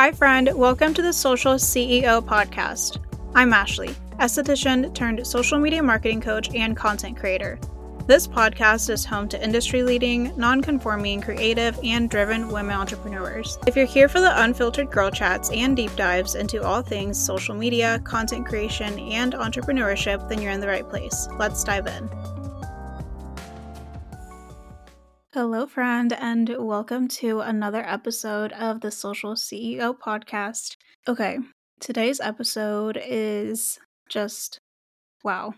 Hi, friend. Welcome to the Social CEO podcast. I'm Ashley, esthetician turned social media marketing coach and content creator. This podcast is home to industry leading, non conforming, creative, and driven women entrepreneurs. If you're here for the unfiltered girl chats and deep dives into all things social media, content creation, and entrepreneurship, then you're in the right place. Let's dive in. Hello, friend, and welcome to another episode of the Social CEO podcast. Okay, today's episode is just wow.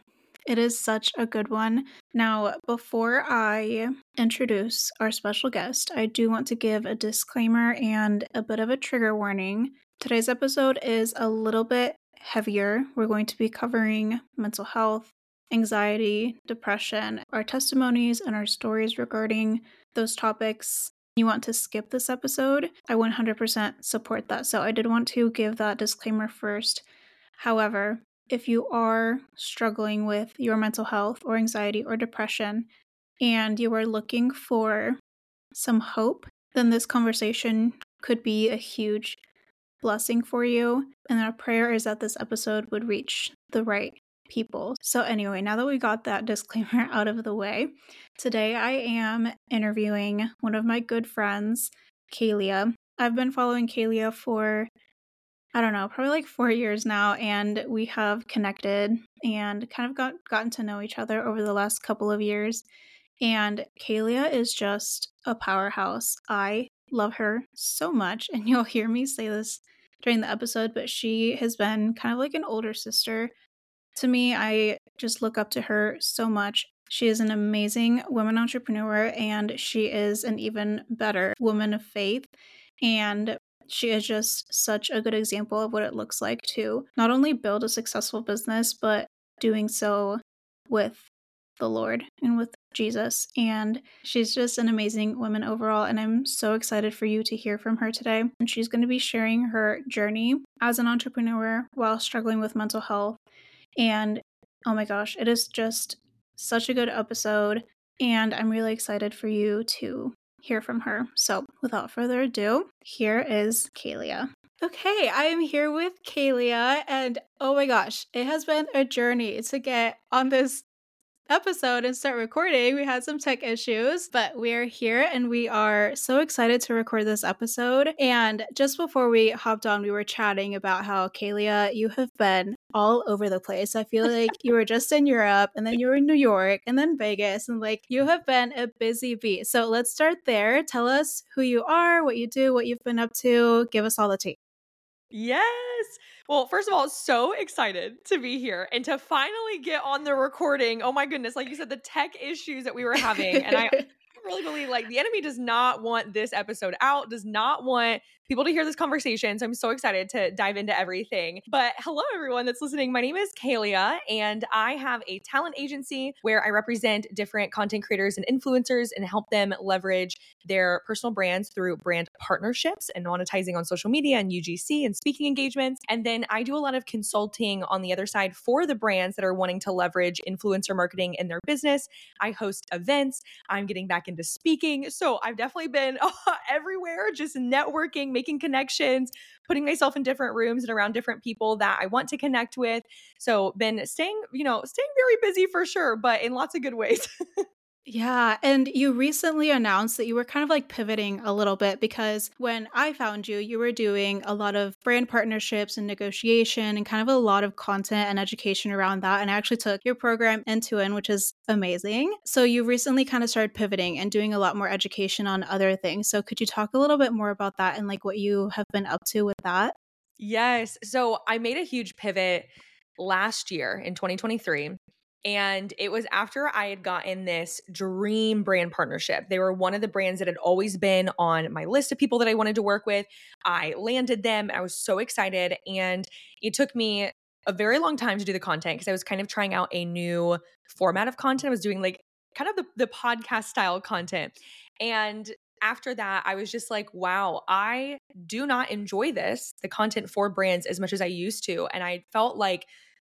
It is such a good one. Now, before I introduce our special guest, I do want to give a disclaimer and a bit of a trigger warning. Today's episode is a little bit heavier. We're going to be covering mental health, anxiety, depression, our testimonies, and our stories regarding those topics. You want to skip this episode, I 100% support that. So I did want to give that disclaimer first. However, if you are struggling with your mental health or anxiety or depression and you are looking for some hope, then this conversation could be a huge blessing for you. And our prayer is that this episode would reach the right people. So, anyway, now that we got that disclaimer out of the way, today I am interviewing one of my good friends, Kahlea. I've been following Kahlea for, I don't know, probably like four years now, and we have connected and kind of got gotten to know each other over the last couple of years. And Kahlea is just a powerhouse. I love her so much, and you'll hear me say this during the episode, but she has been kind of like an older sister to me, I just look up to her so much. She is an amazing woman entrepreneur and she is an even better woman of faith. And she is just such a good example of what it looks like to not only build a successful business, but doing so with the Lord and with Jesus. And she's just an amazing woman overall. And I'm so excited for you to hear from her today. And she's going to be sharing her journey as an entrepreneur while struggling with mental health and oh my gosh, it is just such a good episode. And I'm really excited for you to hear from her. So without further ado, here is Kahlea. Okay, I am here with Kahlea, and oh my gosh, it has been a journey to get on this episode and start recording. We had some tech issues, but we're here and we are so excited to record this episode. And just before we hopped on, we were chatting about how Kahlea, you have been all over the place. I feel like you were just in Europe and then you were in New York and then Vegas and like you have been a busy bee. So let's start there. Tell us who you are, what you do, what you've been up to. Give us all the tea. Yes. Well, first of all, so excited to be here and to finally get on the recording. Oh my goodness. Like you said, the tech issues that we were having. And I really believe like the enemy does not want this episode out, does not want people to hear this conversation. So I'm so excited to dive into everything. But hello, everyone that's listening. My name is Kahlea, and I have a talent agency where I represent different content creators and influencers and help them leverage their personal brands through brand partnerships and monetizing on social media and UGC and speaking engagements. And then I do a lot of consulting on the other side for the brands that are wanting to leverage influencer marketing in their business. I host events. I'm getting back into speaking. So I've definitely been everywhere, just networking making connections, putting myself in different rooms and around different people that I want to connect with. So, been staying, you know, staying very busy for sure, but in lots of good ways. Yeah. And you recently announced that you were kind of like pivoting a little bit because when I found you, you were doing a lot of brand partnerships and negotiation and kind of a lot of content and education around that. And I actually took your program Intuin, which is amazing. So you recently kind of started pivoting and doing a lot more education on other things. So could you talk a little bit more about that and like what you have been up to with that? Yes. So I made a huge pivot last year in 2023 and it was after I had gotten this dream brand partnership. They were one of the brands that had always been on my list of people that I wanted to work with. I landed them. I was so excited. And it took me a very long time to do the content because I was kind of trying out a new format of content. I was doing like kind of the, the podcast style content. And after that, I was just like, wow, I do not enjoy this, the content for brands as much as I used to. And I felt like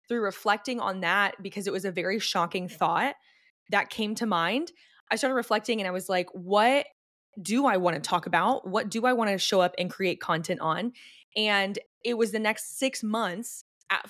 through reflecting on that, because it was a very shocking thought that came to mind, I started reflecting and I was like, what do I want to talk about? What do I want to show up and create content on? And it was the next six months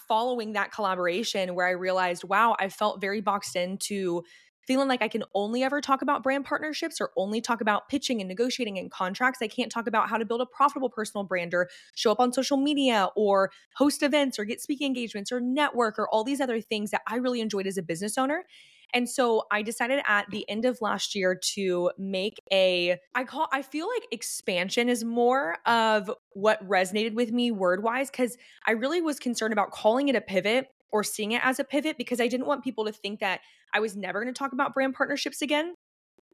following that collaboration where I realized, wow, I felt very boxed into feeling like I can only ever talk about brand partnerships or only talk about pitching and negotiating and contracts. I can't talk about how to build a profitable personal brand or show up on social media or host events or get speaking engagements or network or all these other things that I really enjoyed as a business owner. And so I decided at the end of last year to make a I call I feel like expansion is more of what resonated with me word-wise cuz I really was concerned about calling it a pivot or seeing it as a pivot because I didn't want people to think that I was never going to talk about brand partnerships again.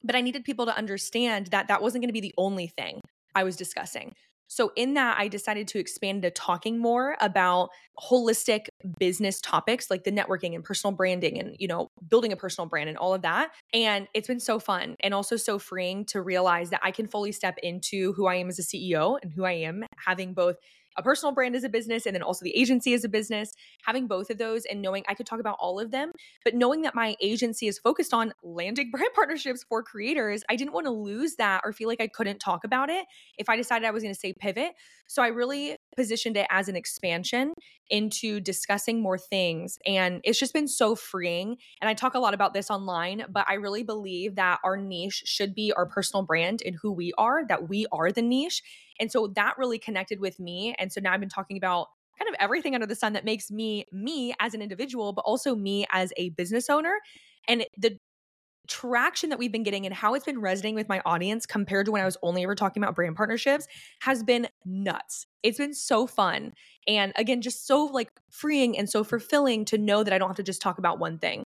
But I needed people to understand that that wasn't going to be the only thing I was discussing. So in that I decided to expand to talking more about holistic business topics like the networking and personal branding and you know building a personal brand and all of that and it's been so fun and also so freeing to realize that I can fully step into who I am as a CEO and who I am having both a personal brand as a business and then also the agency as a business, having both of those and knowing I could talk about all of them, but knowing that my agency is focused on landing brand partnerships for creators, I didn't want to lose that or feel like I couldn't talk about it if I decided I was going to say pivot. So I really positioned it as an expansion into discussing more things. And it's just been so freeing. And I talk a lot about this online, but I really believe that our niche should be our personal brand and who we are, that we are the niche. And so that really connected with me. And so now I've been talking about kind of everything under the sun that makes me me as an individual, but also me as a business owner. And the traction that we've been getting and how it's been resonating with my audience compared to when I was only ever talking about brand partnerships has been nuts. It's been so fun. And again, just so like freeing and so fulfilling to know that I don't have to just talk about one thing.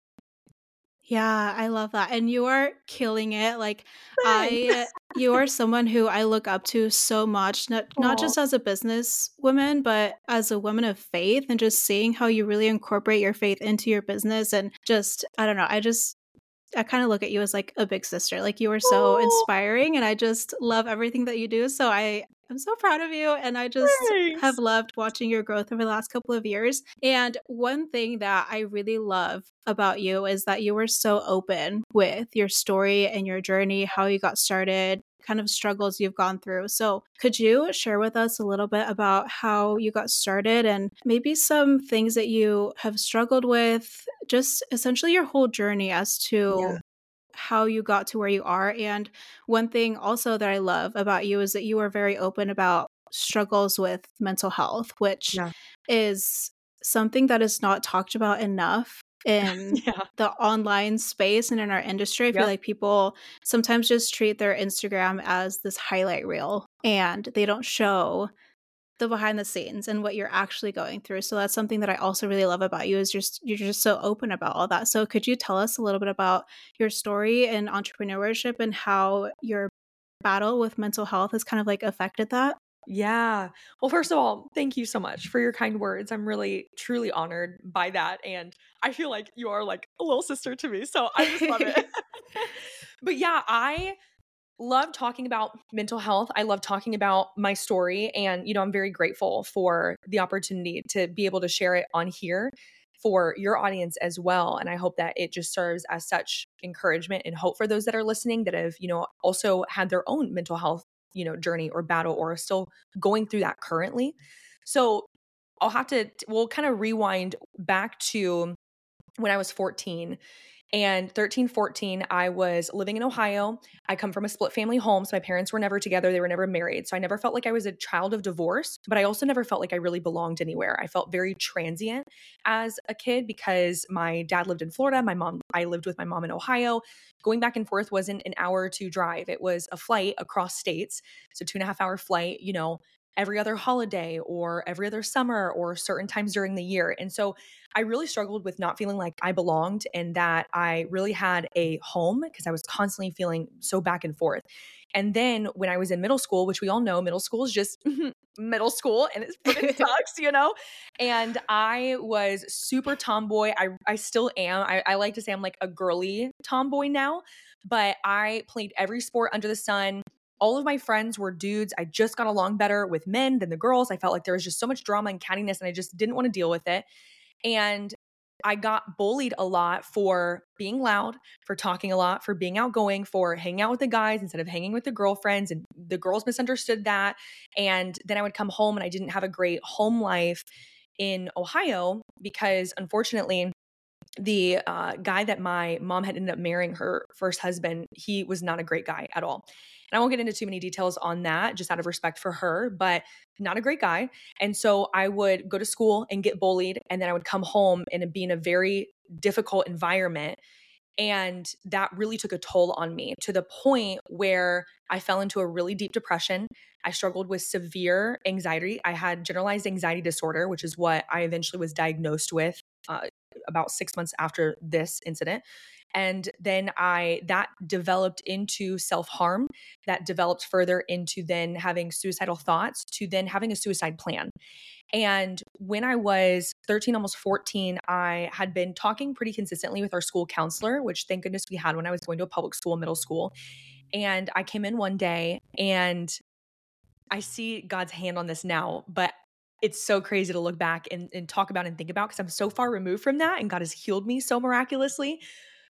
Yeah, I love that. And you are killing it. Like I uh, you are someone who I look up to so much, not not just as a business woman, but as a woman of faith and just seeing how you really incorporate your faith into your business and just I don't know, I just I kind of look at you as like a big sister. Like you are so oh. inspiring and I just love everything that you do. So I I'm so proud of you and I just Thanks. have loved watching your growth over the last couple of years. And one thing that I really love about you is that you were so open with your story and your journey, how you got started, kind of struggles you've gone through. So, could you share with us a little bit about how you got started and maybe some things that you have struggled with, just essentially your whole journey as to yeah. how you got to where you are? And one thing also that I love about you is that you are very open about struggles with mental health, which yeah. is something that is not talked about enough in yeah. the online space and in our industry. I yep. feel like people sometimes just treat their Instagram as this highlight reel and they don't show the behind the scenes and what you're actually going through. So that's something that I also really love about you is just you're just so open about all that. So could you tell us a little bit about your story and entrepreneurship and how your battle with mental health has kind of like affected that? Yeah. Well, first of all, thank you so much for your kind words. I'm really, truly honored by that. And I feel like you are like a little sister to me. So I just love it. but yeah, I love talking about mental health. I love talking about my story. And, you know, I'm very grateful for the opportunity to be able to share it on here for your audience as well. And I hope that it just serves as such encouragement and hope for those that are listening that have, you know, also had their own mental health you know journey or battle or still going through that currently. So i'll have to we'll kind of rewind back to when i was 14 and 13 14 i was living in ohio. I come from a split family home so my parents were never together. They were never married. So i never felt like i was a child of divorce but i also never felt like i really belonged anywhere. I felt very transient as a kid because my dad lived in florida. My mom i lived with my mom in ohio. Going back and forth wasn't an hour to drive. It was a flight across states so two and a half hour flight you know every other holiday or every other summer or certain times during the year. And so I really struggled with not feeling like I belonged and that I really had a home because I was constantly feeling so back and forth. And then when I was in middle school, which we all know middle school is just middle school and it's it sucks, you know? And I was super tomboy. I, I still am. I, I like to say I'm like a girly tomboy now, but I played every sport under the sun all of my friends were dudes. I just got along better with men than the girls. I felt like there was just so much drama and cattiness and I just didn't want to deal with it. And I got bullied a lot for being loud, for talking a lot, for being outgoing, for hanging out with the guys instead of hanging with the girlfriends. And the girls misunderstood that. And then I would come home and I didn't have a great home life in Ohio because unfortunately, the uh, guy that my mom had ended up marrying her first husband, he was not a great guy at all. And I won't get into too many details on that, just out of respect for her, but not a great guy. And so I would go to school and get bullied, and then I would come home and be in a very difficult environment. And that really took a toll on me to the point where I fell into a really deep depression. I struggled with severe anxiety. I had generalized anxiety disorder, which is what I eventually was diagnosed with uh, about six months after this incident and then i that developed into self-harm that developed further into then having suicidal thoughts to then having a suicide plan. And when i was 13 almost 14 i had been talking pretty consistently with our school counselor which thank goodness we had when i was going to a public school middle school. And i came in one day and I see God's hand on this now, but it's so crazy to look back and, and talk about and think about because I'm so far removed from that and God has healed me so miraculously.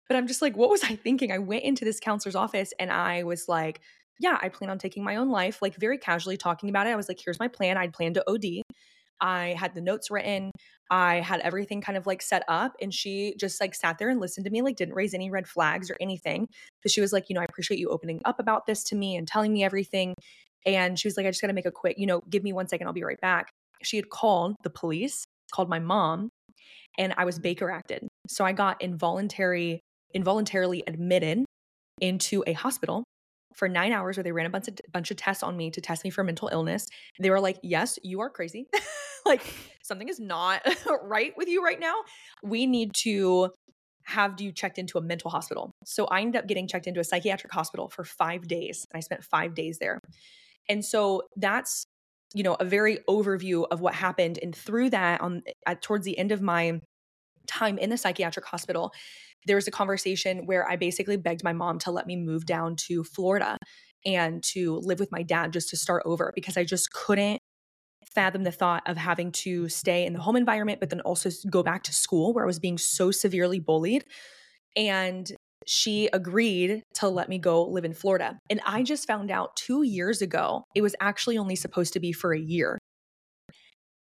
But I'm just like, what was I thinking? I went into this counselor's office and I was like, yeah, I plan on taking my own life, like very casually talking about it. I was like, here's my plan. I'd planned to OD. I had the notes written. I had everything kind of like set up. And she just like sat there and listened to me, like didn't raise any red flags or anything. But she was like, you know, I appreciate you opening up about this to me and telling me everything. And she was like, I just got to make a quick, you know, give me one second. I'll be right back she had called the police, called my mom, and I was mm-hmm. Baker acted. So I got involuntary involuntarily admitted into a hospital for nine hours where they ran a bunch of bunch of tests on me to test me for mental illness. They were like, "Yes, you are crazy. like something is not right with you right now. We need to have you checked into a mental hospital." So I ended up getting checked into a psychiatric hospital for five days, and I spent five days there. And so that's you know a very overview of what happened and through that on at, towards the end of my time in the psychiatric hospital there was a conversation where i basically begged my mom to let me move down to florida and to live with my dad just to start over because i just couldn't fathom the thought of having to stay in the home environment but then also go back to school where i was being so severely bullied. And she agreed to let me go live in Florida. And I just found out two years ago, it was actually only supposed to be for a year.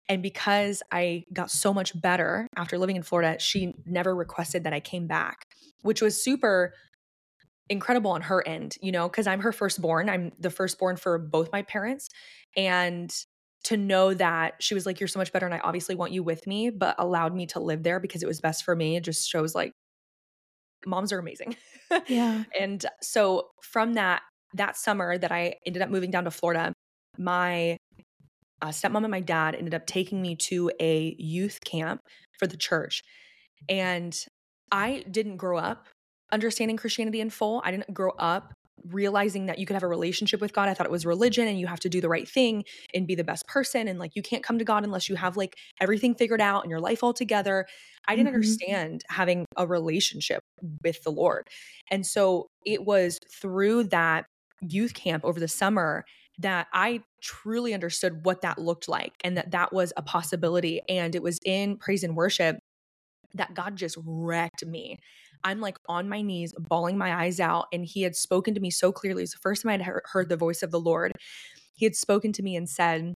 And because I got so much better after living in Florida, she never requested that I came back, which was super incredible on her end, you know, because I'm her firstborn. I'm the firstborn for both my parents. And to know that she was like, You're so much better. And I obviously want you with me, but allowed me to live there because it was best for me. It just shows like moms are amazing. Yeah. and so from that that summer that I ended up moving down to Florida, my uh, stepmom and my dad ended up taking me to a youth camp for the church. And I didn't grow up understanding Christianity in full. I didn't grow up realizing that you could have a relationship with God. I thought it was religion and you have to do the right thing and be the best person. And like you can't come to God unless you have like everything figured out and your life all together. I didn't mm-hmm. understand having a relationship with the Lord. And so it was through that youth camp over the summer that I truly understood what that looked like and that that was a possibility. And it was in praise and worship that God just wrecked me. I'm like on my knees, bawling my eyes out. And he had spoken to me so clearly. It's the first time I'd heard the voice of the Lord. He had spoken to me and said,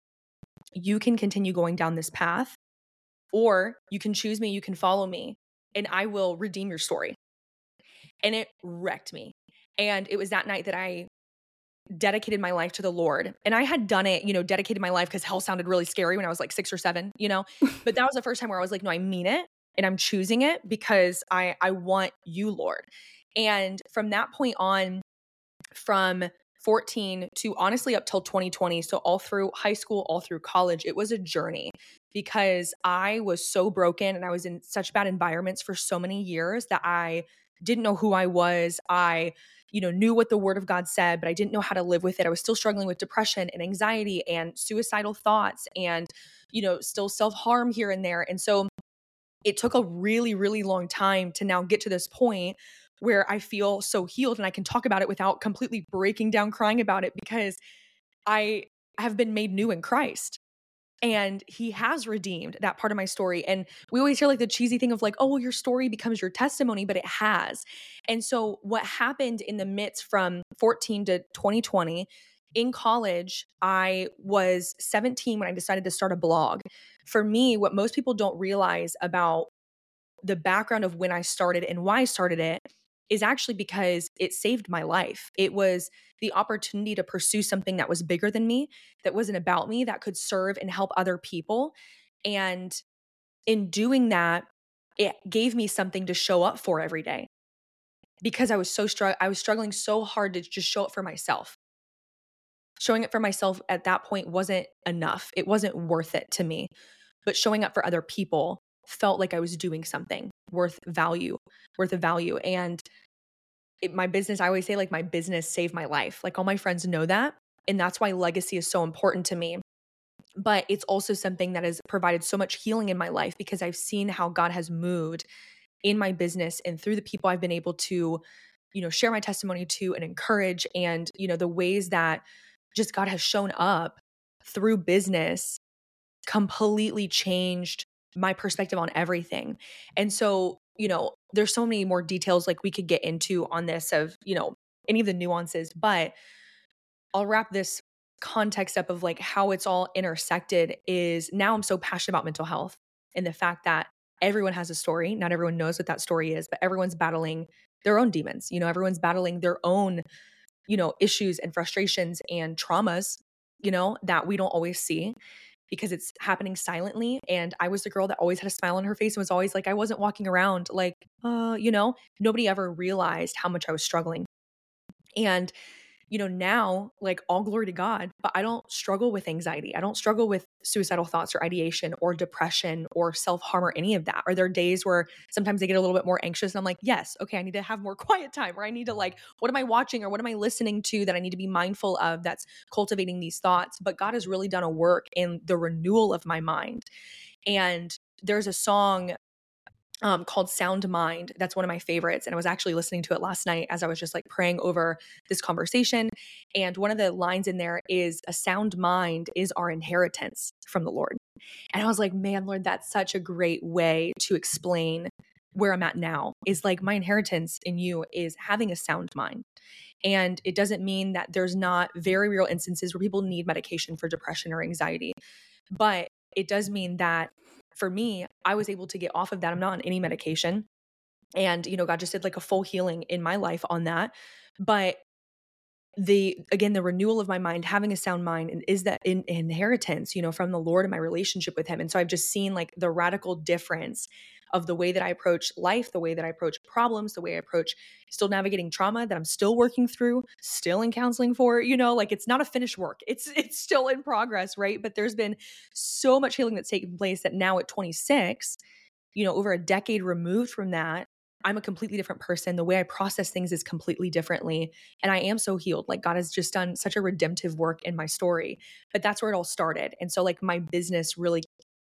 You can continue going down this path, or you can choose me, you can follow me, and I will redeem your story. And it wrecked me. And it was that night that I dedicated my life to the Lord. And I had done it, you know, dedicated my life because hell sounded really scary when I was like six or seven, you know. but that was the first time where I was like, no, I mean it and I'm choosing it because I I want you, Lord. And from that point on from 14 to honestly up till 2020, so all through high school, all through college, it was a journey because I was so broken and I was in such bad environments for so many years that I didn't know who I was. I you know knew what the word of god said but i didn't know how to live with it i was still struggling with depression and anxiety and suicidal thoughts and you know still self-harm here and there and so it took a really, really long time to now get to this point where I feel so healed and I can talk about it without completely breaking down crying about it because I have been made new in Christ. and he has redeemed that part of my story and we always hear like the cheesy thing of like oh well, your story becomes your testimony but it has and so what happened in the midst from 14 to 2020 in college i was 17 when i decided to start a blog for me what most people don't realize about the background of when i started and why i started it is actually because it saved my life. It was the opportunity to pursue something that was bigger than me, that wasn't about me, that could serve and help other people. And in doing that, it gave me something to show up for every day because I was so strugg- I was struggling so hard to just show up for myself. Showing it for myself at that point wasn't enough. It wasn't worth it to me. But showing up for other people felt like I was doing something worth value, worth of value. And it, my business, I always say, like, my business saved my life. Like, all my friends know that. And that's why legacy is so important to me. But it's also something that has provided so much healing in my life because I've seen how God has moved in my business and through the people I've been able to, you know, share my testimony to and encourage and, you know, the ways that just God has shown up through business completely changed my perspective on everything. And so, you know, there's so many more details like we could get into on this of, you know, any of the nuances, but I'll wrap this context up of like how it's all intersected is now I'm so passionate about mental health and the fact that everyone has a story. Not everyone knows what that story is, but everyone's battling their own demons. You know, everyone's battling their own, you know, issues and frustrations and traumas, you know, that we don't always see because it's happening silently. And I was the girl that always had a smile on her face and was always like, I wasn't walking around like, uh, you know, nobody ever realized how much I was struggling. And you know, now, like all glory to God, but I don't struggle with anxiety. I don't struggle with suicidal thoughts or ideation or depression or self harm or any of that. Are there are days where sometimes I get a little bit more anxious and I'm like, yes, okay, I need to have more quiet time or I need to like, what am I watching or what am I listening to that I need to be mindful of that's cultivating these thoughts? But God has really done a work in the renewal of my mind. And there's a song um, called Sound Mind. That's one of my favorites. And I was actually listening to it last night as I was just like praying over this conversation. And one of the lines in there is a sound mind is our inheritance from the Lord. And I was like, man, Lord, that's such a great way to explain where I'm at now is like my inheritance in you is having a sound mind. And it doesn't mean that there's not very real instances where people need medication for depression or anxiety, but it does mean that for me, I was able to get off of that. I'm not on any medication. And, you know, God just did like a full healing in my life on that. But the again the renewal of my mind having a sound mind and is that in, inheritance you know from the lord and my relationship with him and so i've just seen like the radical difference of the way that I approach life, the way that I approach problems, the way I approach still navigating trauma that I'm still working through, still in counseling for, you know, like it's not a finished work. It's it's still in progress, right? But there's been so much healing that's taken place that now at 26, you know, over a decade removed from that, I'm a completely different person. The way I process things is completely differently. And I am so healed. Like God has just done such a redemptive work in my story. But that's where it all started. And so, like, my business really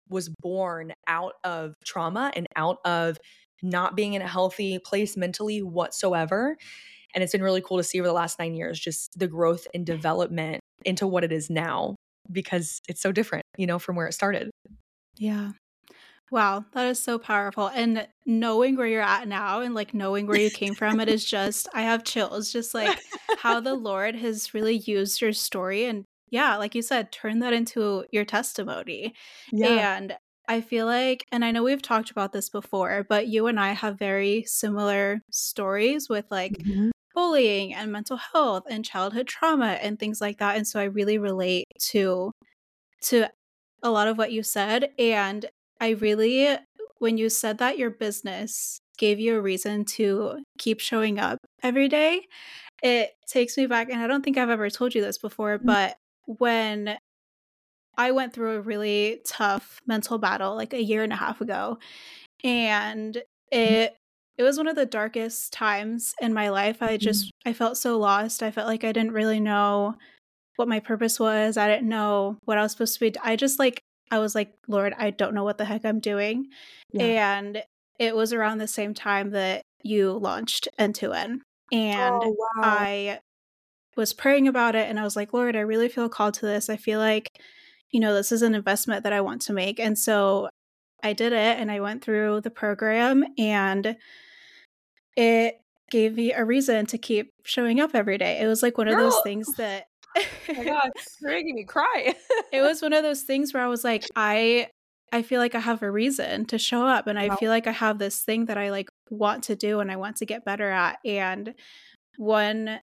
was born out of trauma and out of not being in a healthy place mentally whatsoever. And it's been really cool to see over the last nine years just the growth and development into what it is now because it's so different, you know, from where it started. Yeah. Wow, that is so powerful. And knowing where you're at now and like knowing where you came from, it is just, I have chills, just like how the Lord has really used your story and yeah, like you said, turn that into your testimony. Yeah. And I feel like, and I know we've talked about this before, but you and I have very similar stories with like mm-hmm. bullying and mental health and childhood trauma and things like that. And so I really relate to to a lot of what you said. And I really when you said that your business gave you a reason to keep showing up every day, it takes me back and I don't think I've ever told you this before, mm. but when I went through a really tough mental battle like a year and a half ago. And mm-hmm. it it was one of the darkest times in my life. I just mm-hmm. I felt so lost. I felt like I didn't really know what my purpose was. I didn't know what I was supposed to be. I just like I was like, Lord, I don't know what the heck I'm doing. Yeah. And it was around the same time that you launched N2N. And oh, wow. I was praying about it and I was like, Lord, I really feel called to this. I feel like, you know, this is an investment that I want to make. And so I did it and I went through the program and it gave me a reason to keep showing up every day. It was like one of those things that oh my god, you're making me cry. it was one of those things where I was like, I I feel like I have a reason to show up and I wow. feel like I have this thing that I like want to do and I want to get better at. And one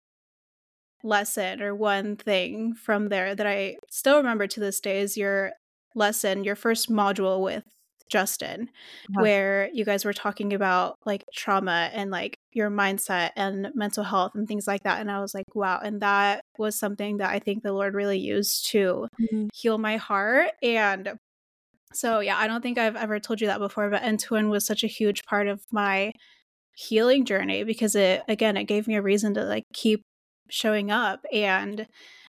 lesson or one thing from there that I still remember to this day is your lesson, your first module with Justin, uh-huh. where you guys were talking about like trauma and like your mindset and mental health and things like that. And I was like, wow. And that was something that I think the Lord really used to mm-hmm. heal my heart. And so, yeah, I don't think I've ever told you that before, but N2N was such a huge part of my healing journey because it, again, it gave me a reason to like keep showing up. And,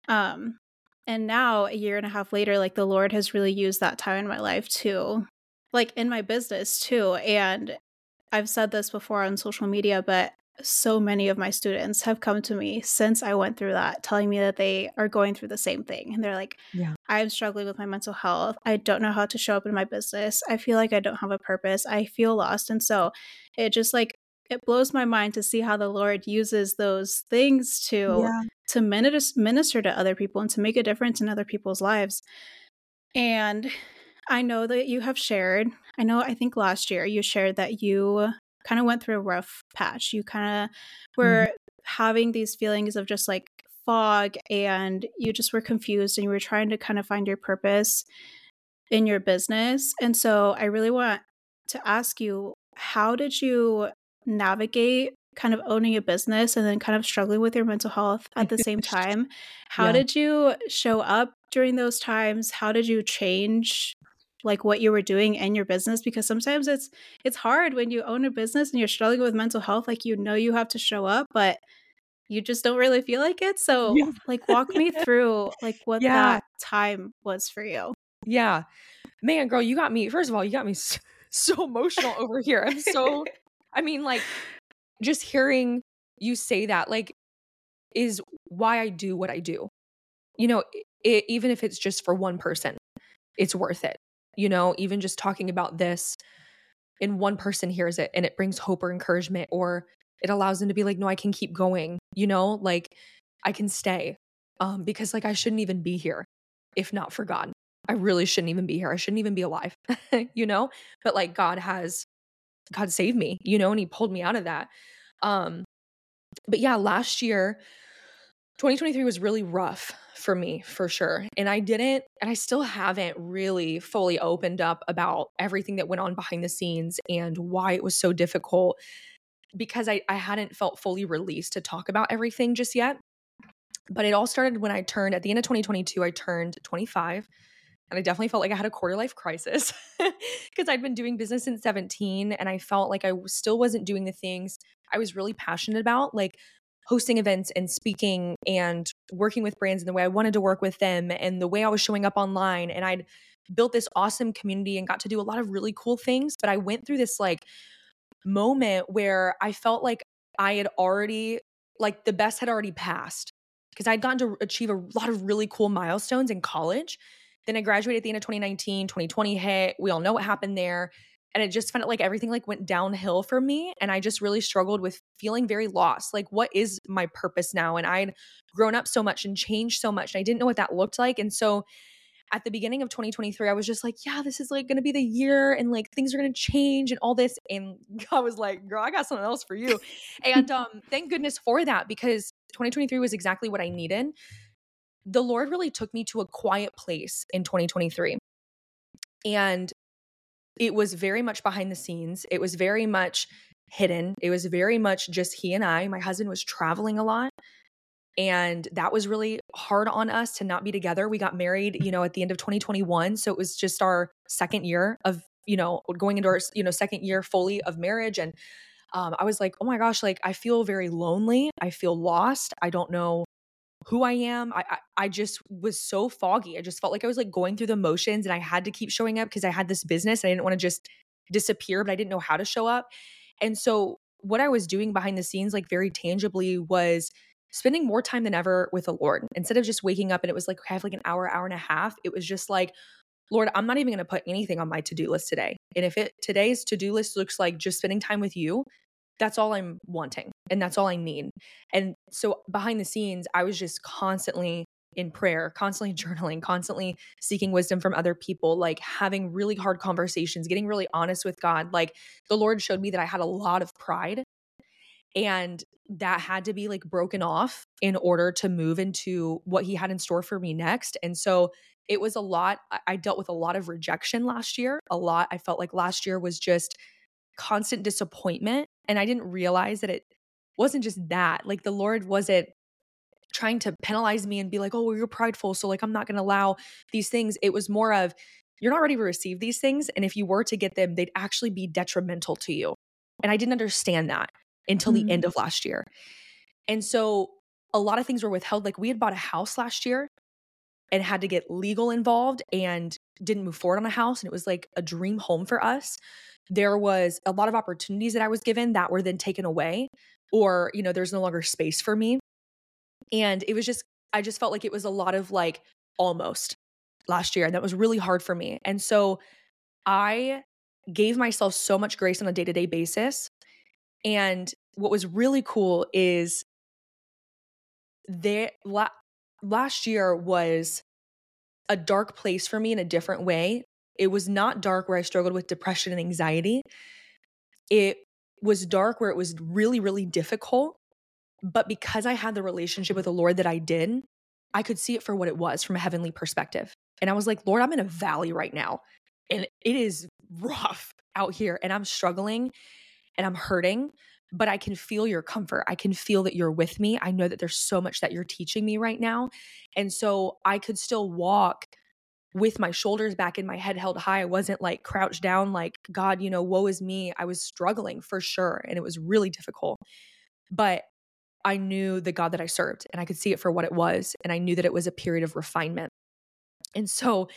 um, and now a year and a half later, like the Lord has really used that time in my life to, like in my business too. And I've said this before on social media, but so many of my students have come to me since I went through that, telling me that they are going through the same thing. And they're like, yeah. I'm struggling with my mental health. I don't know how to show up in my business. I feel like I don't have a purpose. I feel lost. And so it just like, it blows my mind to see how the Lord uses those things to yeah. to minister, minister to other people and to make a difference in other people's lives. And I know that you have shared. I know I think last year you shared that you kind of went through a rough patch. You kind of were mm-hmm. having these feelings of just like fog and you just were confused and you were trying to kind of find your purpose in your business. And so I really want to ask you how did you navigate kind of owning a business and then kind of struggling with your mental health at the same time? How yeah. did you show up during those times? How did you change like what you were doing in your business because sometimes it's it's hard when you own a business and you're struggling with mental health like you know you have to show up but you just don't really feel like it. So yeah. like walk me through like what yeah. that time was for you. Yeah. Man girl you got me first of all you got me so, so emotional over here. I'm so i mean like just hearing you say that like is why i do what i do. You know it, even if it's just for one person it's worth it you know, even just talking about this and one person hears it and it brings hope or encouragement or it allows them to be like, no, I can keep going, you know, like I can stay. Um, because like I shouldn't even be here if not for God. I really shouldn't even be here. I shouldn't even be alive, you know? But like God has God saved me, you know, and he pulled me out of that. Um, but yeah, last year 2023 was really rough for me for sure. And I didn't, and I still haven't really fully opened up about everything that went on behind the scenes and why it was so difficult because I, I hadn't felt fully released to talk about everything just yet. But it all started when I turned, at the end of 2022, I turned 25. And I definitely felt like I had a quarter life crisis because I'd been doing business since 17 and I felt like I still wasn't doing the things I was really passionate about. Like hosting events and speaking and working with brands in the way I wanted to work with them and the way I was showing up online. And I'd built this awesome community and got to do a lot of really cool things. But I went through this like moment where I felt like I had already, like the best had already passed because I'd gotten to achieve a lot of really cool milestones in college. Then I graduated at the end of 2019, 2020 hit. We all know what happened there and it just felt like everything like went downhill for me and i just really struggled with feeling very lost like what is my purpose now? And i'd grown up so much and changed so much and i didn't know what that looked like and so at the beginning of 2023 i was just like yeah this is like going to be the year and like things are going to change and all this and i was like girl i got something else for you. And um thank goodness for that because 2023 was exactly what i needed. The lord really took me to a quiet place in 2023 and it was very much behind the scenes. It was very much hidden. It was very much just he and I. My husband was traveling a lot. And that was really hard on us to not be together. We got married, you know, at the end of 2021. So it was just our second year of, you know, going into our, you know, second year fully of marriage. And um, I was like, oh my gosh, like I feel very lonely. I feel lost. I don't know who I am. I, I, I just was so foggy. I just felt like I was like going through the motions and I had to keep showing up because I had this business. I didn't want to just disappear, but I didn't know how to show up. And so what I was doing behind the scenes, like very tangibly, was spending more time than ever with the Lord. Instead of just waking up and it was like, I have like an hour, hour and a half, it was just like, Lord, I'm not even going to put anything on my to do list today. And if it today's to do list looks like just spending time with you, that's all I'm wanting and that's all I need. And so behind the scenes, I was just constantly in prayer, constantly journaling, constantly seeking wisdom from other people, like having really hard conversations, getting really honest with God. Like the Lord showed me that I had a lot of pride and that had to be like broken off in order to move into what he had in store for me next. And so it was a lot. I dealt with a lot of rejection last year. A lot. I felt like last year was just constant disappointment. And I didn't realize that it wasn't just that. Like the Lord wasn't trying to penalize me and be like, oh, well, you're prideful. So, like, I'm not going to allow these things. It was more of, you're not ready to receive these things. And if you were to get them, they'd actually be detrimental to you. And I didn't understand that until mm-hmm. the end mm. of last year. And so, a lot of things were withheld. Like, we had bought a house last year and had to get legal involved and didn't move forward on a house. And it was like a dream home for us. There was a lot of opportunities that I was given that were then taken away, or, you know, there's no longer space for me. And it was just, I just felt like it was a lot of like almost last year. And that was really hard for me. And so I gave myself so much grace on a day to day basis. And what was really cool is there la- last year was a dark place for me in a different way. It was not dark where I struggled with depression and anxiety. It was dark where it was really, really difficult but because I had the relationship with the Lord that I did, I could see it for what it was from a heavenly perspective. And I was like, Lord, I'm in a valley right now. And it is rough out here. And I'm struggling and I'm hurting, but I can feel your comfort. I can feel that you're with me. I know that there's so much that you're teaching me right now. And so I could still walk with my shoulders back and my head held high. I wasn't like crouched down, like, God, you know, woe is me. I was struggling for sure. And it was really difficult. But I knew the God that I served and I could see it for what it was. And I knew that it was a period of refinement. And so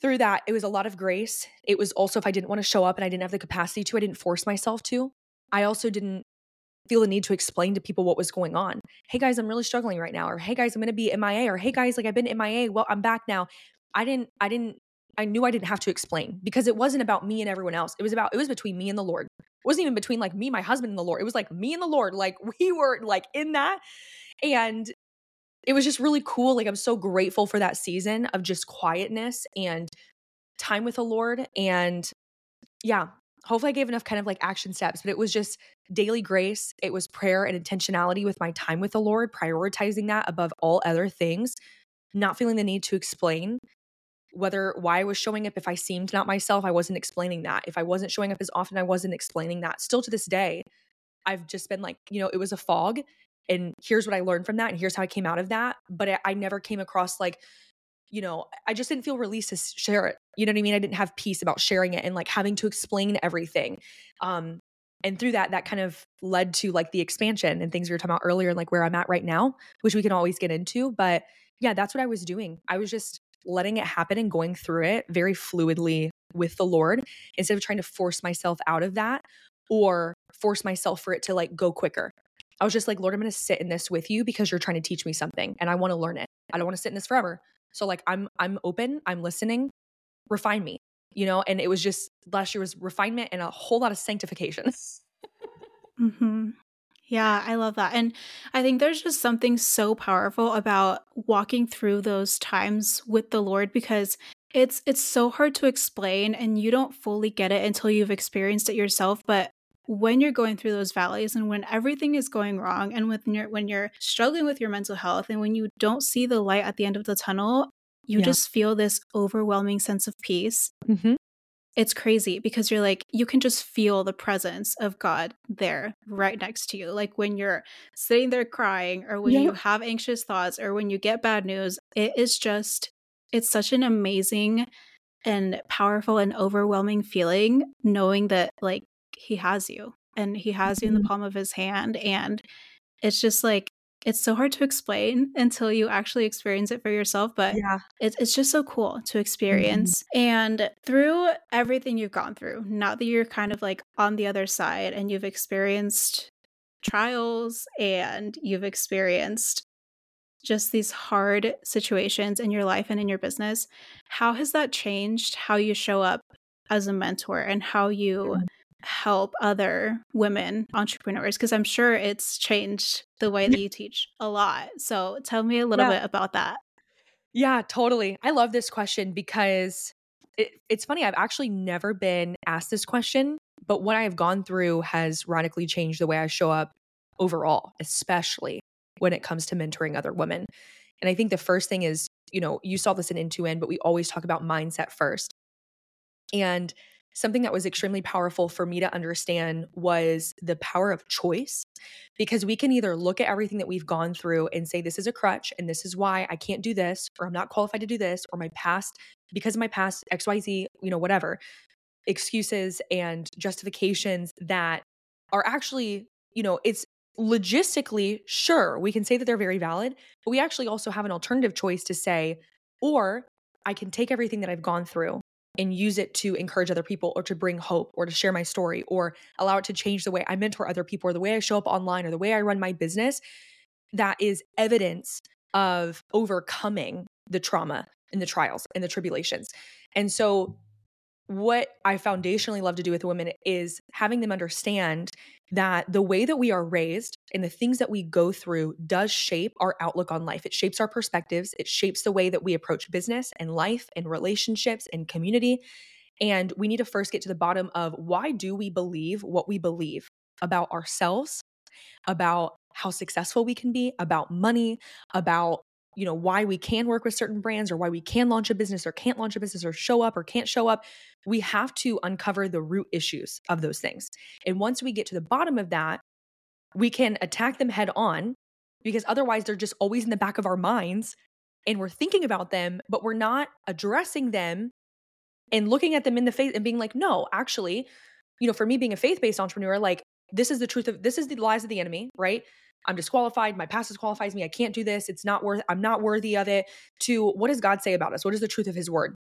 through that, it was a lot of grace. It was also if I didn't want to show up and I didn't have the capacity to, I didn't force myself to. I also didn't feel the need to explain to people what was going on. Hey guys, I'm really struggling right now. Or hey guys, I'm going to be MIA. Or hey guys, like I've been MIA. Well, I'm back now. I didn't, I didn't, I knew I didn't have to explain because it wasn't about me and everyone else. It was about, it was between me and the Lord It wasn't even between like me, my husband, and the Lord. It was like me and the Lord. Like we were like in that. And it was just really cool. Like I'm so grateful for that season of just quietness and time with the Lord. And yeah, hopefully I gave enough kind of like action steps, but it was just daily grace. It was prayer and intentionality with my time with the Lord, prioritizing that above all other things, not feeling the need to explain whether why I was showing up, if I seemed not myself, I wasn't explaining that. If I wasn't showing up as often, I wasn't explaining that. Still to this day, I've just been like, you know, it was a fog. And here's what I learned from that. And here's how I came out of that. But I, I never came across like, you know, I just didn't feel released to share it. You know what I mean? I didn't have peace about sharing it and like having to explain everything. Um, and through that, that kind of led to like the expansion and things we were talking about earlier, and like where I'm at right now, which we can always get into. But yeah, that's what I was doing. I was just letting it happen and going through it very fluidly with the Lord instead of trying to force myself out of that or force myself for it to like go quicker. I was just like, Lord, I'm going to sit in this with you because you're trying to teach me something and I want to learn it. I don't want to sit in this forever. So like I'm I'm open, I'm listening. Refine me. You know, and it was just last year was refinement and a whole lot of sanctification. mhm. Yeah, I love that. And I think there's just something so powerful about walking through those times with the Lord because it's it's so hard to explain and you don't fully get it until you've experienced it yourself, but when you're going through those valleys and when everything is going wrong and when you're when you're struggling with your mental health and when you don't see the light at the end of the tunnel, you yeah. just feel this overwhelming sense of peace. Mm-hmm it's crazy because you're like you can just feel the presence of god there right next to you like when you're sitting there crying or when yep. you have anxious thoughts or when you get bad news it is just it's such an amazing and powerful and overwhelming feeling knowing that like he has you and he has you in the mm-hmm. palm of his hand and it's just like it's so hard to explain until you actually experience it for yourself but yeah it's, it's just so cool to mm-hmm. experience mm-hmm. and through everything you've gone through now that you're kind of like on the other side and you've experienced trials and you've experienced just these hard situations in your life and in your business, how has that changed how you show up as a mentor and how you mm. Help other women entrepreneurs? Because I'm sure it's changed the way that you teach a lot. So tell me a little yeah. bit about that. Yeah, totally. I love this question because it, it's funny. I've actually never been asked this question, but what I've gone through has radically changed the way I show up overall, especially when it comes to mentoring other women. And I think the first thing is, you know, you saw this in Into In, but we always talk about mindset first. And something that was extremely powerful for me to understand was the power of choice because we can either look at everything that we've gone through and say this is a crutch and this is why I can't do this or I'm not qualified to do this or my past because of my past XYZ, you know, whatever excuses and justifications that are actually, you know, it's logistically, sure, we can say that they're very valid, but we actually also have an alternative choice to say, or I can take everything that I've gone through and use it to encourage other people or to bring hope or to share my story or allow it to change the way I mentor other people or the way I show up online or the way I run my business. That is evidence of overcoming the trauma and the trials and the tribulations. And so what I foundationally love to do with women is having them understand that the way that we are raised and the things that we go through does shape our outlook on life. It shapes our perspectives, it shapes the way that we approach business and life and relationships and community. And we need to first get to the bottom of why do we believe what we believe about ourselves, about how successful we can be, about money, about you know why we can work with certain brands or why we can launch a business or can't launch a business or show up or can't show up we have to uncover the root issues of those things. And once we get to the bottom of that we can attack them head on because otherwise they're just always in the back of our minds and we're thinking about them but we're not addressing them and looking at them in the face and being like no actually you know for me being a faith-based entrepreneur like this is the truth of this is the lies of the enemy right I'm disqualified. My past disqualifies me. I can't do this. It's not worth, I'm not worthy of it. To what does God say about us? What is the truth of his word?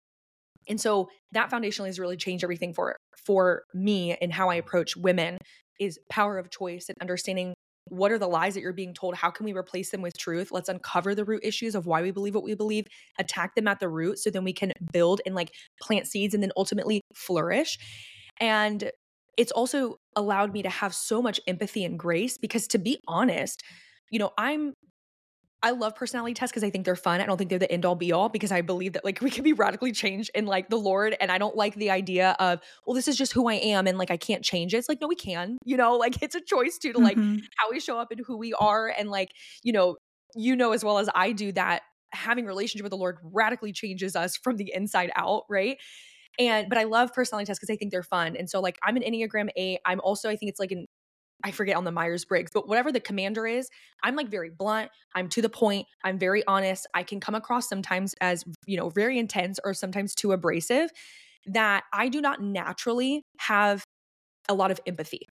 And so that foundationally has really changed everything for for me and how I approach women is power of choice and understanding what are the lies that you're being told how can we replace them with truth let's uncover the root issues of why we believe what we believe attack them at the root so then we can build and like plant seeds and then ultimately flourish and it's also allowed me to have so much empathy and grace because to be honest, you know, I'm I love personality tests because I think they're fun. I don't think they're the end all be all because I believe that like we can be radically changed in like the Lord. And I don't like the idea of, well, this is just who I am and like I can't change it. It's like, no, we can, you know, like it's a choice too to like mm-hmm. how we show up and who we are. And like, you know, you know as well as I do that having relationship with the Lord radically changes us from the inside out, right? And but I love personality tests because I think they're fun. And so like I'm an Enneagram 8. I'm also I think it's like an I forget on the Myers Briggs, but whatever the commander is, I'm like very blunt. I'm to the point. I'm very honest. I can come across sometimes as, you know, very intense or sometimes too abrasive that I do not naturally have a lot of empathy.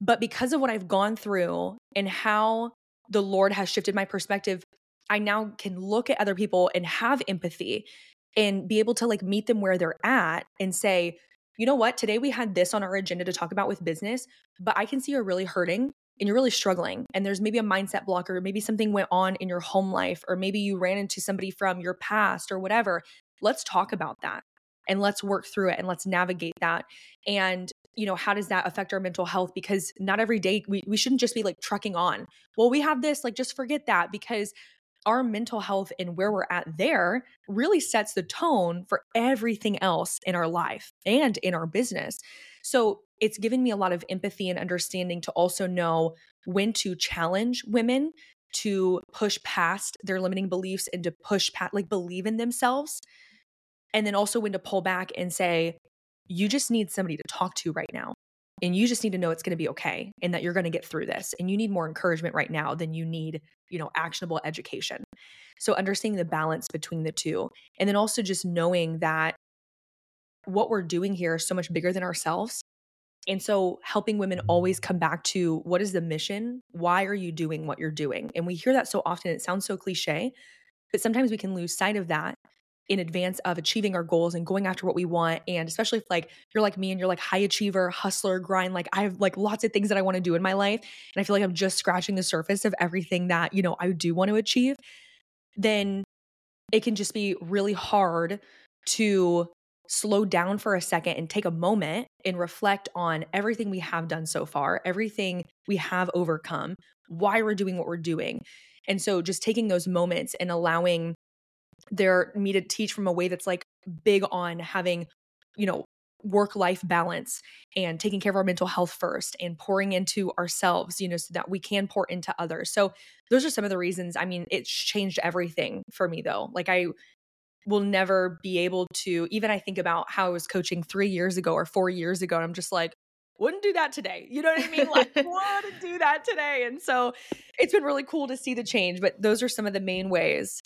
But because of what I've gone through and how the Lord has shifted my perspective, I now can look at other people and have empathy and be able to like meet them where they're at and say, you know what, today we had this on our agenda to talk about with business, but I can see you're really hurting and you're really struggling. And there's maybe a mindset blocker, maybe something went on in your home life, or maybe you ran into somebody from your past or whatever. Let's talk about that and let's work through it and let's navigate that. And you know how does that affect our mental health because not every day we, we shouldn't just be like trucking on well we have this like just forget that because our mental health and where we're at there really sets the tone for everything else in our life and in our business. So it's given me a lot of empathy and understanding to also know when to challenge women to push past their limiting beliefs and to push past, like, believe in themselves. And then also when to pull back and say, you just need somebody to talk to right now. And you just need to know it's going to be okay and that you're going to get through this. And you need more encouragement right now than you need you know actionable education so understanding the balance between the two and then also just knowing that what we're doing here is so much bigger than ourselves and so helping women always come back to what is the mission why are you doing what you're doing and we hear that so often it sounds so cliche but sometimes we can lose sight of that in advance of achieving our goals and going after what we want and especially if like you're like me and you're like high achiever hustler grind like i have like lots of things that i want to do in my life and i feel like i'm just scratching the surface of everything that you know i do want to achieve then it can just be really hard to slow down for a second and take a moment and reflect on everything we have done so far, everything we have overcome, why we're doing what we're doing. And so just taking those moments and allowing their me to teach from a way that's like big on having, you know, work life balance and taking care of our mental health first and pouring into ourselves, you know, so that we can pour into others. So those are some of the reasons. I mean, it's changed everything for me though. Like I will never be able to even I think about how I was coaching 3 years ago or 4 years ago and I'm just like wouldn't do that today. You know what I mean? Like wouldn't do that today. And so it's been really cool to see the change, but those are some of the main ways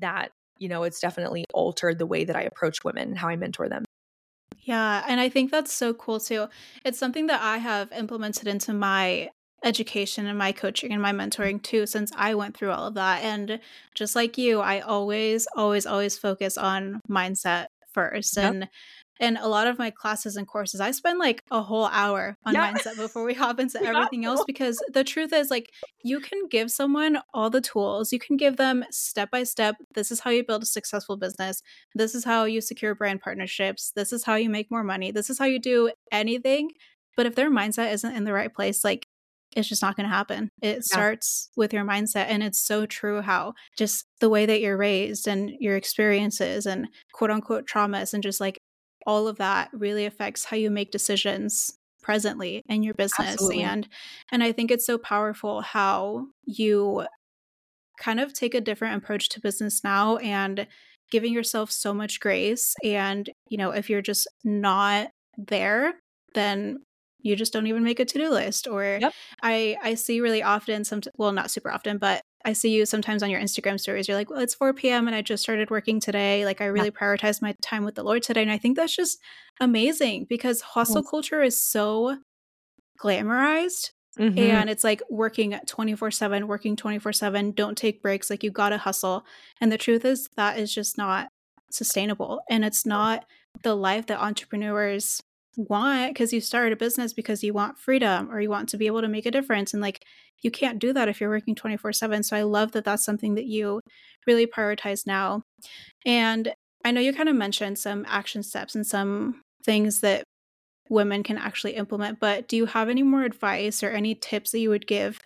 that, you know, it's definitely altered the way that I approach women and how I mentor them. Yeah, and I think that's so cool too. It's something that I have implemented into my education and my coaching and my mentoring too since I went through all of that and just like you I always always always focus on mindset first yep. and in a lot of my classes and courses i spend like a whole hour on yeah. mindset before we hop into everything else because the truth is like you can give someone all the tools you can give them step by step this is how you build a successful business this is how you secure brand partnerships this is how you make more money this is how you do anything but if their mindset isn't in the right place like it's just not going to happen. It yeah. starts with your mindset. And it's so true how just the way that you're raised and your experiences and quote unquote traumas and just like all of that really affects how you make decisions presently in your business Absolutely. and and I think it's so powerful how you kind of take a different approach to business now and giving yourself so much grace and you know if you're just not there then you just don't even make a to-do list or yep. i i see really often some well not super often but i see you sometimes on your instagram stories you're like well it's 4 p.m and i just started working today like i really yeah. prioritize my time with the lord today and i think that's just amazing because hustle yes. culture is so glamorized mm-hmm. and it's like working 24-7 working 24-7 don't take breaks like you gotta hustle and the truth is that is just not sustainable and it's not the life that entrepreneurs want because you started a business because you want freedom or you want to be able to make a difference and like you can't do that if you're working 24/7 so I love that that's something that you really prioritize now. And I know you kind of mentioned some action steps and some things that women can actually implement but do you have any more advice or any tips that you would give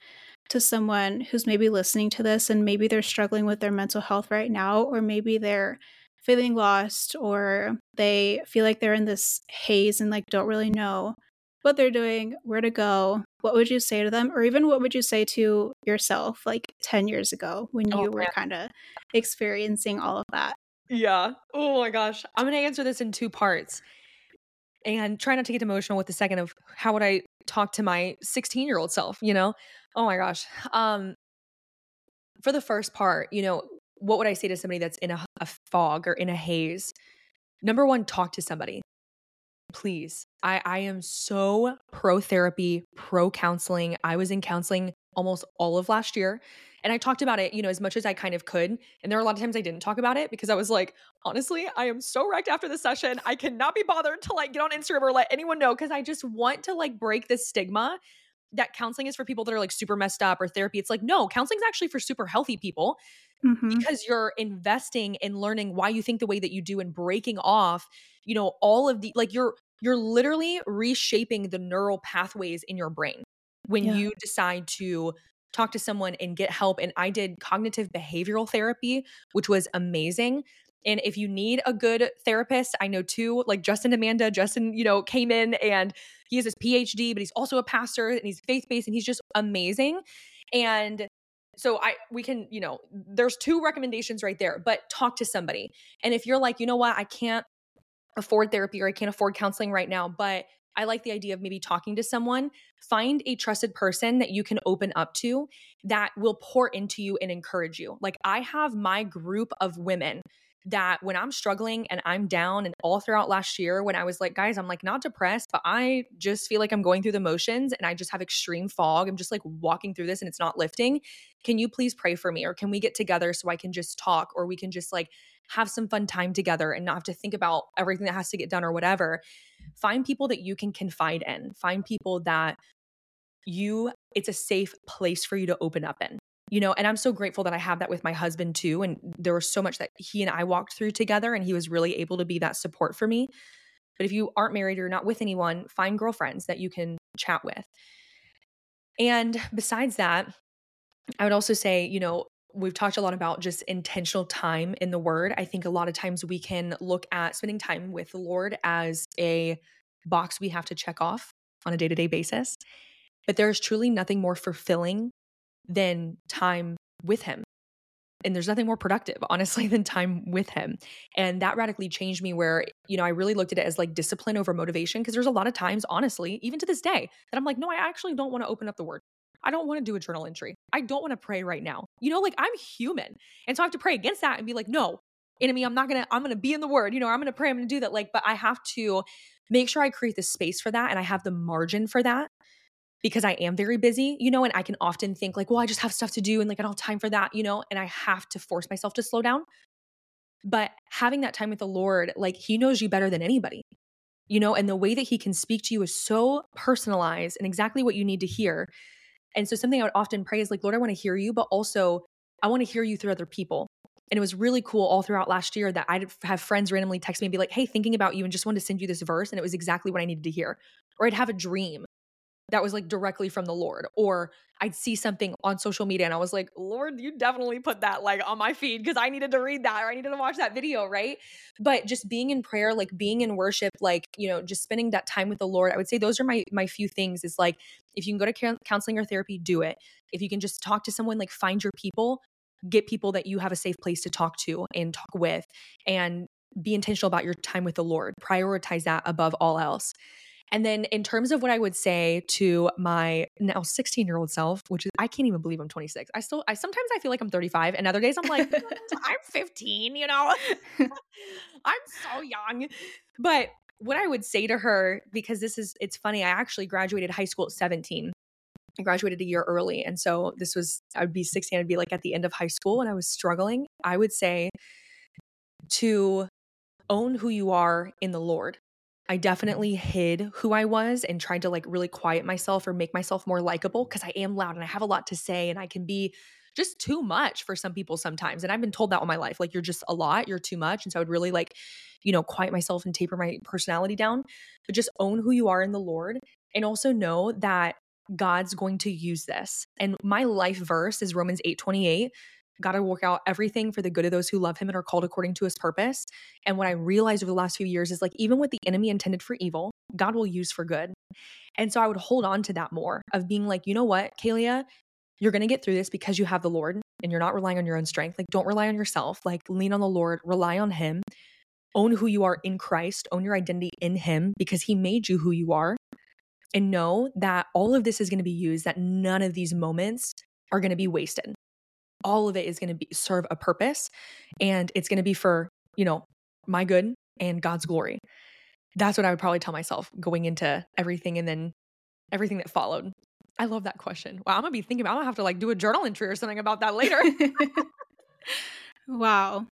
to someone who's maybe listening to this and maybe they're struggling with their mental health right now or maybe they're feeling lost or they feel like they're in this haze and like don't really know what they're doing, where to go, what would you say to them? Or even what would you say to yourself like 10 years ago when oh, you were kind of experiencing all of that? Yeah. Oh my gosh. I'm going to answer this in two parts and try not to get emotional with the second of how would I talk to my 16 year old self, you know? Oh my gosh. Um, for the first part, you know, what would I say to somebody that's in a, a fog or in a haze? Number one, talk to somebody. Please. I, I am so pro therapy, pro counseling. I was in counseling almost all of last year. And I talked about it, you know, as much as I kind of could. And there were a lot of times I didn't talk about it because I was like, honestly, I am so wrecked after the session. I cannot be bothered to like get on Instagram or let anyone know because I just want to like break this stigma that counseling is for people that are like super messed up or therapy. It's like, no, counseling is actually for super healthy people mm-hmm. because you're investing in learning why you think the way that you do and breaking off, you know, all of the like you're you're literally reshaping the neural pathways in your brain when yeah. you decide to talk to someone and get help. And I did cognitive behavioral therapy, which was amazing. And if you need a good therapist, I know too, like Justin Amanda, Justin, you know, came in and he has his PhD, but he's also a pastor and he's faith based and he's just amazing. And so I we can, you know, there's two recommendations right there, but talk to somebody. And if you're like, you know what, I can't afford therapy or I can't afford counseling right now, but I like the idea of maybe talking to someone. Find a trusted person that you can open up to that will pour into you and encourage you. Like I have my group of women that when I'm struggling and I'm down and all throughout last year when I was like, guys, I'm like not depressed, but I just feel like I'm going through the motions and I just have extreme fog. I'm just like walking through this and it's not lifting. Can you please pray for me or can we get together so I can just talk or we can just like have some fun time together and not have to think about everything that has to get done or whatever. Find people that you can confide in. Find people that you it's a safe place for you to open up in you know and i'm so grateful that i have that with my husband too and there was so much that he and i walked through together and he was really able to be that support for me but if you aren't married or not with anyone find girlfriends that you can chat with and besides that i would also say you know we've talked a lot about just intentional time in the word i think a lot of times we can look at spending time with the lord as a box we have to check off on a day-to-day basis but there is truly nothing more fulfilling than time with him. And there's nothing more productive, honestly, than time with him. And that radically changed me where, you know, I really looked at it as like discipline over motivation. Cause there's a lot of times, honestly, even to this day, that I'm like, no, I actually don't want to open up the word. I don't want to do a journal entry. I don't want to pray right now. You know, like I'm human. And so I have to pray against that and be like, no, enemy, I'm not going to, I'm going to be in the word. You know, I'm going to pray, I'm going to do that. Like, but I have to make sure I create the space for that and I have the margin for that because I am very busy, you know, and I can often think like, well, I just have stuff to do and like I don't have time for that, you know, and I have to force myself to slow down. But having that time with the Lord, like he knows you better than anybody, you know, and the way that he can speak to you is so personalized and exactly what you need to hear. And so something I would often pray is like, Lord, I want to hear you, but also I want to hear you through other people. And it was really cool all throughout last year that I'd have friends randomly text me and be like, hey, thinking about you and just wanted to send you this verse. And it was exactly what I needed to hear. Or I'd have a dream that was like directly from the Lord. Or I'd see something on social media and I was like, Lord, you definitely put that like on my feed because I needed to read that or I needed to watch that video, right? But just being in prayer, like being in worship, like, you know, just spending that time with the Lord, I would say those are my my few things is like if you can go to counseling or therapy, do it. If you can just talk to someone, like find your people, get people that you have a safe place to talk to and talk with and be intentional about your time with the Lord. Prioritize that above all else. And then in terms of what I would say to my now 16 year old self, which is I can't even believe I'm 26. I still I sometimes I feel like I'm 35 and other days I'm like I'm 15, you know. I'm so young. But what I would say to her because this is it's funny, I actually graduated high school at 17. I graduated a year early and so this was I would be 16 I'd be like at the end of high school and I was struggling. I would say to own who you are in the Lord I definitely hid who I was and tried to like really quiet myself or make myself more likable because I am loud and I have a lot to say and I can be just too much for some people sometimes. And I've been told that all my life like, you're just a lot, you're too much. And so I would really like, you know, quiet myself and taper my personality down, but just own who you are in the Lord and also know that God's going to use this. And my life verse is Romans 8 28 got to work out everything for the good of those who love him and are called according to his purpose. And what I realized over the last few years is like, even what the enemy intended for evil, God will use for good. And so I would hold on to that more of being like, you know what, Kahlea, you're going to get through this because you have the Lord and you're not relying on your own strength. Like, don't rely on yourself. Like, lean on the Lord, rely on him, own who you are in Christ, own your identity in him because he made you who you are. And know that all of this is going to be used, that none of these moments are going to be wasted all of it is going to be serve a purpose and it's going to be for, you know, my good and God's glory. That's what I would probably tell myself going into everything and then everything that followed. I love that question. Wow, I'm gonna be thinking about I'm gonna have to like do a journal entry or something about that later. wow.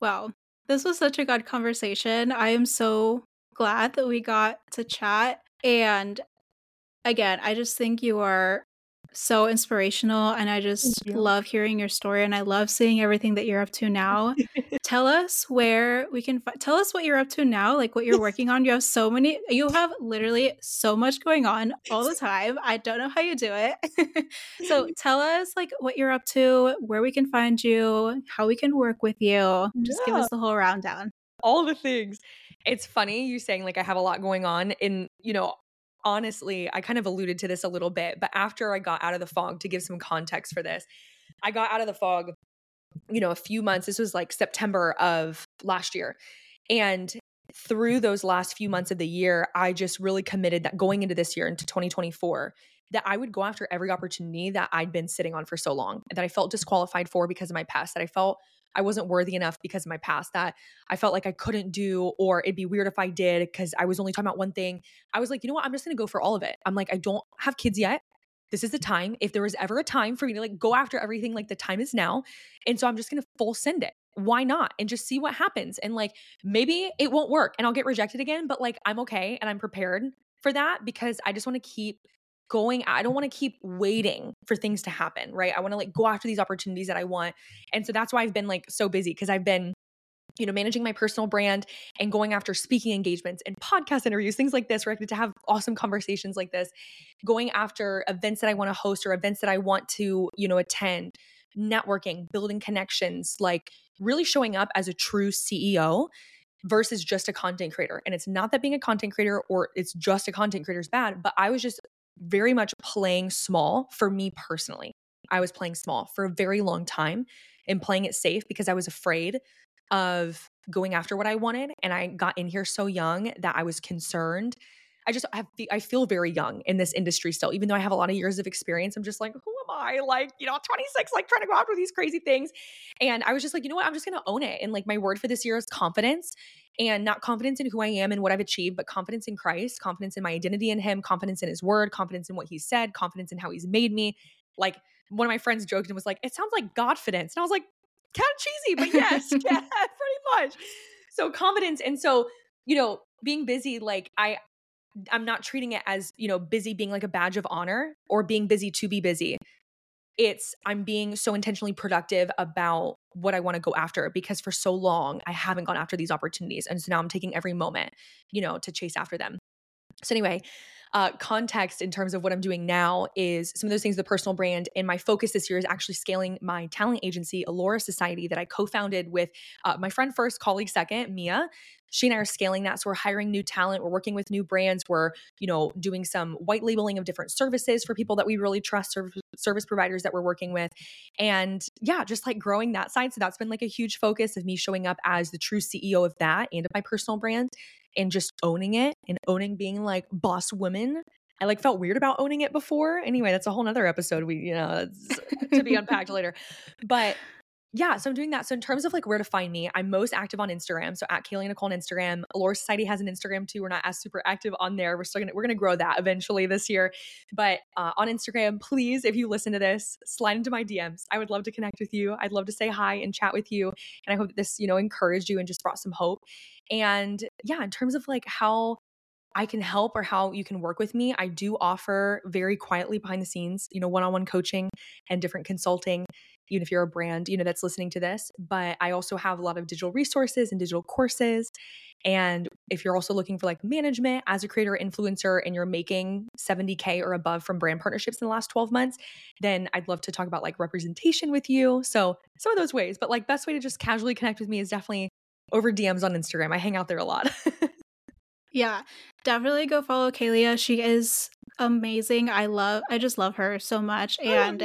Wow. This was such a good conversation. I am so glad that we got to chat. And again, I just think you are so inspirational and I just love hearing your story and I love seeing everything that you're up to now. tell us where we can tell us what you're up to now, like what you're working on. You have so many you have literally so much going on all the time. I don't know how you do it. so tell us like what you're up to, where we can find you, how we can work with you. Just yeah. give us the whole rundown. All the things. It's funny you saying like I have a lot going on in, you know, honestly, I kind of alluded to this a little bit, but after I got out of the fog, to give some context for this, I got out of the fog, you know, a few months. This was like September of last year. And through those last few months of the year, I just really committed that going into this year, into 2024, that I would go after every opportunity that I'd been sitting on for so long, that I felt disqualified for because of my past, that I felt I wasn't worthy enough because of my past that I felt like I couldn't do, or it'd be weird if I did because I was only talking about one thing. I was like, you know what? I'm just going to go for all of it. I'm like, I don't have kids yet. this is the time. If there was ever a time for me to like go after everything, like the time is now. And so I'm just going to full send it. Why not? And just see what happens. And like maybe it won't work and I'll get rejected again, but like I'm okay and I'm prepared for that because I just want to keep going I don't want to keep waiting for things to happen, right? I want to like go after these opportunities that I want. And so that's why I've been like so busy because I've been you know, managing my personal brand and going after speaking engagements and podcast interviews, things like this, where I get to have awesome conversations like this, going after events that I want to host or events that I want to, you know, attend, networking, building connections, like really showing up as a true CEO versus just a content creator. And it's not that being a content creator or it's just a content creator is bad, but I was just very much playing small for me personally. I was playing small for a very long time and playing it safe because I was afraid of going after what I wanted. And I got in here so young that I was concerned. I just have I feel very young in this industry still, even though I have a lot of years of experience. I'm just like, who am I? Like, you know, 26, like trying to go after these crazy things. And I was just like, you know what? I'm just gonna own it. And like my word for this year is confidence and not confidence in who I am and what I've achieved, but confidence in Christ, confidence in my identity in Him, confidence in His word, confidence in what He said, confidence in how He's made me. Like one of my friends joked and was like, it sounds like Godfidence. And I was like, kind of cheesy, but yes, yeah, pretty much. So confidence. And so, you know, being busy, like I I'm not treating it as, you know, busy being like a badge of honor or being busy to be busy. It's I'm being so intentionally productive about what I want to go after because for so long I haven't gone after these opportunities. And so now I'm taking every moment, you know, to chase after them. So anyway, uh, context in terms of what I'm doing now is some of those things, the personal brand. And my focus this year is actually scaling my talent agency, Allura Society, that I co founded with uh, my friend first, colleague second, Mia. She and I are scaling that. So we're hiring new talent. We're working with new brands. We're, you know, doing some white labeling of different services for people that we really trust, service, service providers that we're working with. And yeah, just like growing that side. So that's been like a huge focus of me showing up as the true CEO of that and of my personal brand and just owning it and owning being like boss woman. I like felt weird about owning it before. Anyway, that's a whole nother episode we, you know, to be unpacked later. But yeah, so I'm doing that. So in terms of like where to find me, I'm most active on Instagram. So at Kahlea Nicole on Instagram. Allura Society has an Instagram too. We're not as super active on there. We're still gonna we're gonna grow that eventually this year. But uh, on Instagram, please, if you listen to this, slide into my DMs. I would love to connect with you. I'd love to say hi and chat with you. And I hope that this, you know, encouraged you and just brought some hope. And yeah, in terms of like how I can help or how you can work with me, I do offer very quietly behind the scenes, you know, one on one coaching and different consulting even if you're a brand, you know, that's listening to this. But I also have a lot of digital resources and digital courses. And if you're also looking for like management as a creator influencer and you're making 70K or above from brand partnerships in the last 12 months, then I'd love to talk about like representation with you. So some of those ways, but like best way to just casually connect with me is definitely over DMs on Instagram. I hang out there a lot. yeah, definitely go follow Kahlea. She is amazing. I love I just love her so much. And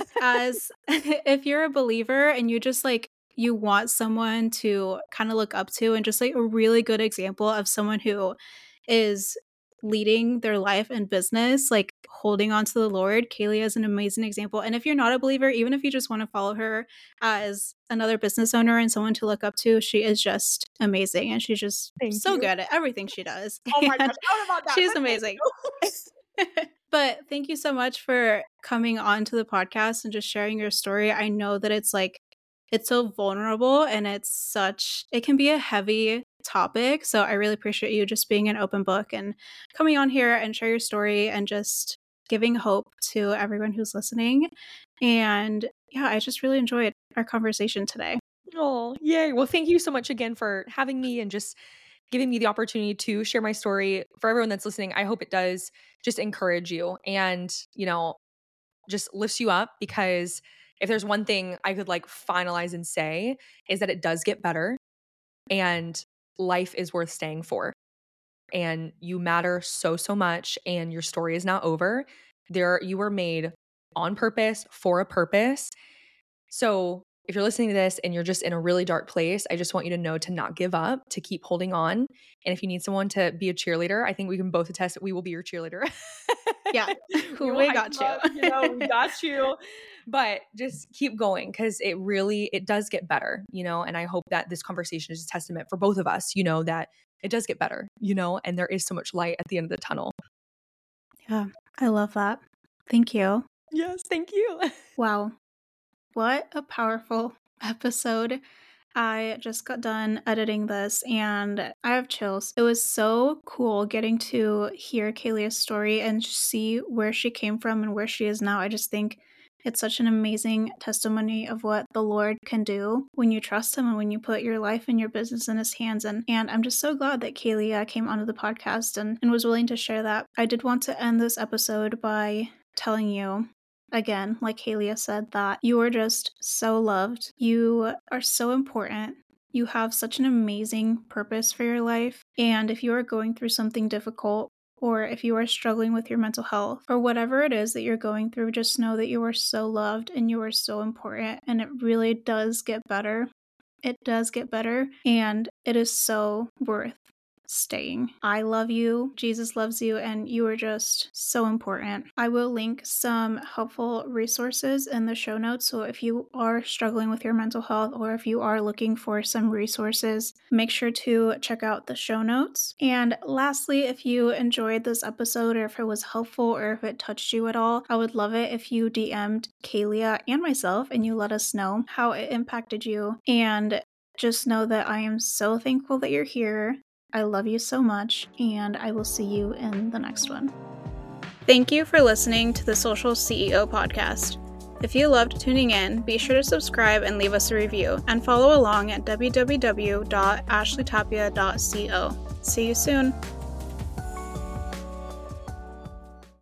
as if you're a believer and you just like you want someone to kind of look up to and just like a really good example of someone who is leading their life and business, like holding on to the Lord. Kahlea is an amazing example. And if you're not a believer, even if you just want to follow her as another business owner and someone to look up to, she is just amazing. And she's just Thank so you. good at everything she does. Oh my gosh, She's amazing. but thank you so much for coming on to the podcast and just sharing your story. I know that it's like it's so vulnerable and it's such it can be a heavy topic. So I really appreciate you just being an open book and coming on here and share your story and just giving hope to everyone who's listening. And yeah, I just really enjoyed our conversation today. Oh, yay. Well, thank you so much again for having me and just giving me the opportunity to share my story. For everyone that's listening, I hope it does just encourage you and, you know, just lifts you up because if there's one thing I could like finalize and say is that it does get better and life is worth staying for. And you matter so so much and your story is not over. There you were made on purpose for a purpose. So if you're listening to this and you're just in a really dark place, I just want you to know to not give up, to keep holding on. And if you need someone to be a cheerleader, I think we can both attest that we will be your cheerleader. yeah, we, we got you. you know, we got you. But just keep going because it really it does get better, you know. And I hope that this conversation is a testament for both of us, you know, that it does get better, you know, and there is so much light at the end of the tunnel. Yeah, I love that. Thank you. Yes, thank you. Wow. What a powerful episode. I just got done editing this and I have chills. It was so cool getting to hear Kahlea's story and see where she came from and where she is now. I just think it's such an amazing testimony of what the Lord can do when you trust Him and when you put your life and your business in His hands. And, and I'm just so glad that Kahlea uh, came onto the podcast and, and was willing to share that. I did want to end this episode by telling you again, like Kahlea said, that you are just so loved. You are so important. You have such an amazing purpose for your life. And if you are going through something difficult, or if you are struggling with your mental health, or whatever it is that you're going through, just know that you are so loved and you are so important. And it really does get better. It does get better. And it is so worth staying. I love you, Jesus loves you, and you are just so important. I will link some helpful resources in the show notes. So if you are struggling with your mental health or if you are looking for some resources, make sure to check out the show notes. And lastly, if you enjoyed this episode or if it was helpful or if it touched you at all, I would love it if you DM'd Kahlea and myself and you let us know how it impacted you. And just know that I am so thankful that you're here. I love you so much, and I will see you in the next one. Thank you for listening to the Social CEO podcast. If you loved tuning in, be sure to subscribe and leave us a review, and follow along at www.ashleytapia.co. See you soon.